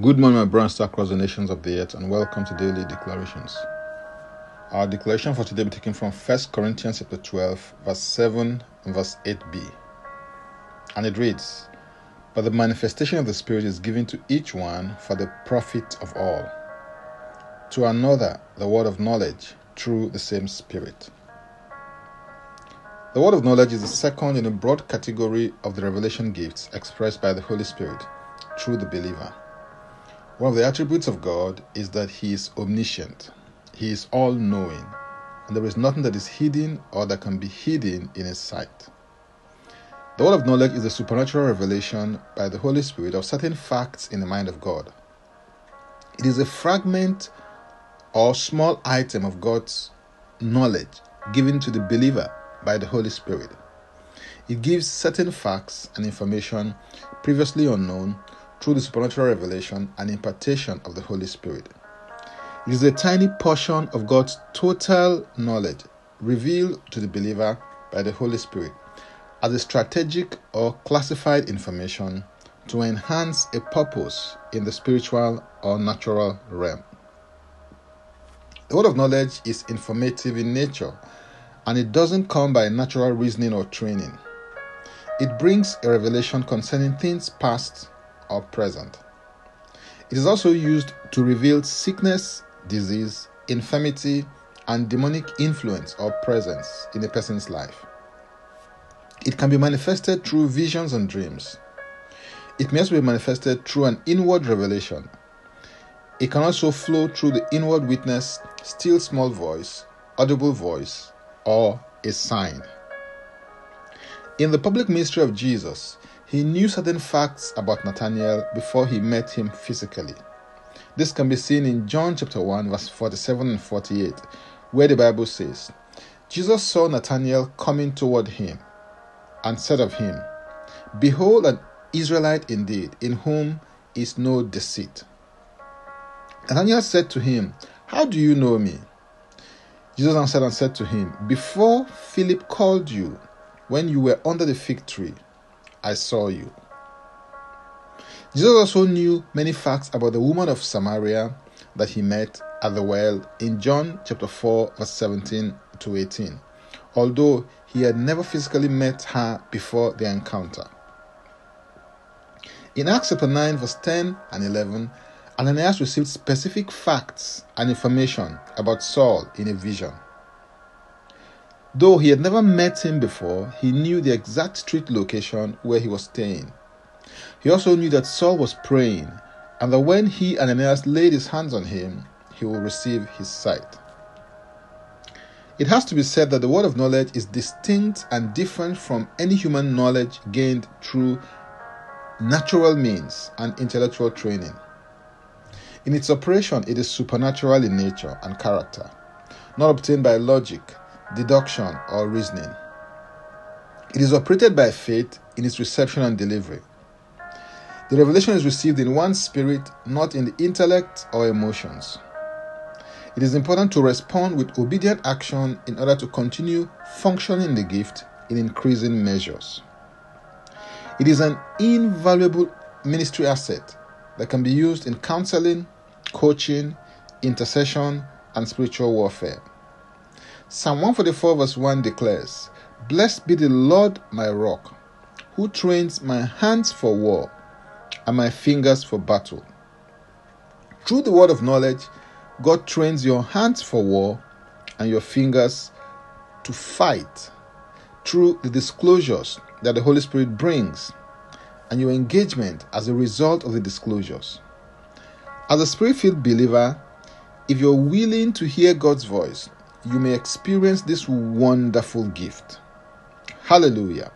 Good morning, my brothers across the nations of the earth, and welcome to Daily Declarations. Our declaration for today will be taken from 1 Corinthians chapter 12, verse 7 and verse 8b. And it reads, But the manifestation of the Spirit is given to each one for the profit of all. To another, the word of knowledge through the same Spirit. The word of knowledge is the second in a broad category of the revelation gifts expressed by the Holy Spirit through the believer. One of the attributes of God is that He is omniscient, He is all knowing, and there is nothing that is hidden or that can be hidden in His sight. The word of knowledge is a supernatural revelation by the Holy Spirit of certain facts in the mind of God. It is a fragment or small item of God's knowledge given to the believer by the Holy Spirit. It gives certain facts and information previously unknown through the supernatural revelation and impartation of the Holy Spirit. It is a tiny portion of God's total knowledge revealed to the believer by the Holy Spirit as a strategic or classified information to enhance a purpose in the spiritual or natural realm. The word of knowledge is informative in nature and it doesn't come by natural reasoning or training. It brings a revelation concerning things past or present. It is also used to reveal sickness, disease, infirmity, and demonic influence or presence in a person's life. It can be manifested through visions and dreams. It may also be manifested through an inward revelation. It can also flow through the inward witness, still small voice, audible voice, or a sign. In the public ministry of Jesus, he knew certain facts about Nathanael before he met him physically. This can be seen in John chapter 1, verse 47 and 48, where the Bible says, Jesus saw Nathanael coming toward him and said of him, Behold, an Israelite indeed, in whom is no deceit. Nathanael said to him, How do you know me? Jesus answered and said to him, Before Philip called you, when you were under the fig tree, I saw you. Jesus also knew many facts about the woman of Samaria that he met at the well in John chapter 4 verse 17 to 18, although he had never physically met her before the encounter. In Acts chapter 9 verse 10 and 11, Ananias received specific facts and information about Saul in a vision. Though he had never met him before, he knew the exact street location where he was staying. He also knew that Saul was praying and that when he and Ananias laid his hands on him, he will receive his sight. It has to be said that the word of knowledge is distinct and different from any human knowledge gained through natural means and intellectual training. In its operation, it is supernatural in nature and character, not obtained by logic, deduction, or reasoning. It is operated by faith in its reception and delivery. The revelation is received in one spirit, not in the intellect or emotions. It is important to respond with obedient action in order to continue functioning the gift in increasing measures. It is an invaluable ministry asset that can be used in counseling, coaching, intercession, and spiritual warfare. Psalm 144, verse 1 declares, Blessed be the Lord my rock, who trains my hands for war and my fingers for battle. Through the word of knowledge, God trains your hands for war and your fingers to fight through the disclosures that the Holy Spirit brings and your engagement as a result of the disclosures. As a spirit filled believer, if you're willing to hear God's voice, you may experience this wonderful gift. Hallelujah.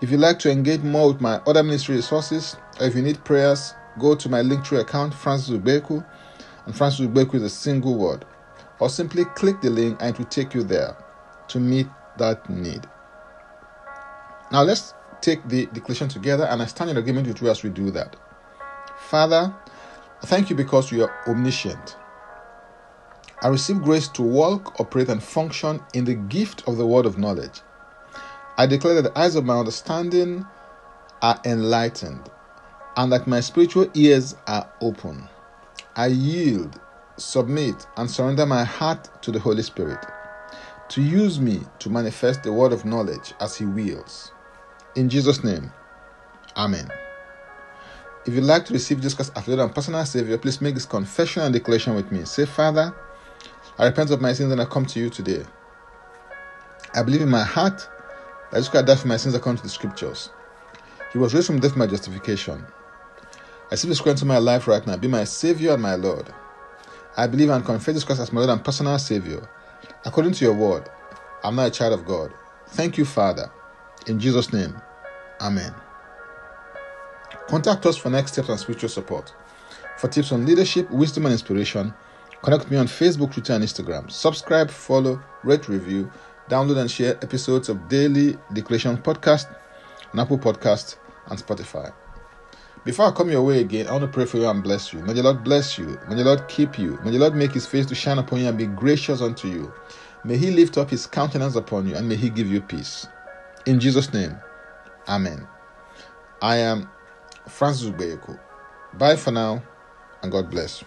If you'd like to engage more with my other ministry resources, or if you need prayers, go to my Linktree account, Francis Ubeku, and Francis Ubeku is a single word, or simply click the link and it will take you there to meet that need. Now let's take the declaration together, and I stand in agreement with you as we do that. Father, thank you because you are omniscient. I receive grace to walk, operate, and function in the gift of the word of knowledge. I declare that the eyes of my understanding are enlightened, and that my spiritual ears are open. I yield, submit, and surrender my heart to the Holy Spirit to use me to manifest the word of knowledge as He wills. In Jesus' name, Amen. If you'd like to receive Jesus as and personal Savior, please make this confession and declaration with me. Say, Father, I repent of my sins and I come to you today. I believe in my heart that Jesus Christ died for my sins according to the scriptures. He was raised from death for my justification. I see this Christ into my life right now. Be my Savior and my Lord. I believe and confess Jesus Christ as my Lord and personal Savior. According to your word, I'm now a child of God. Thank you, Father. In Jesus' name, Amen. Contact us for next steps and spiritual support. For tips on leadership, wisdom, and inspiration, connect me on Facebook, Twitter, and Instagram. Subscribe, follow, rate, review, download, and share episodes of Daily Declaration Podcast Apple Podcast and Spotify. Before I come your way again, I want to pray for you and bless you. May the Lord bless you. May the Lord keep you. May the Lord make his face to shine upon you and be gracious unto you. May he lift up his countenance upon you and may he give you peace. In Jesus' name, Amen. I am Francis Ubeyeko. Bye for now, and God bless.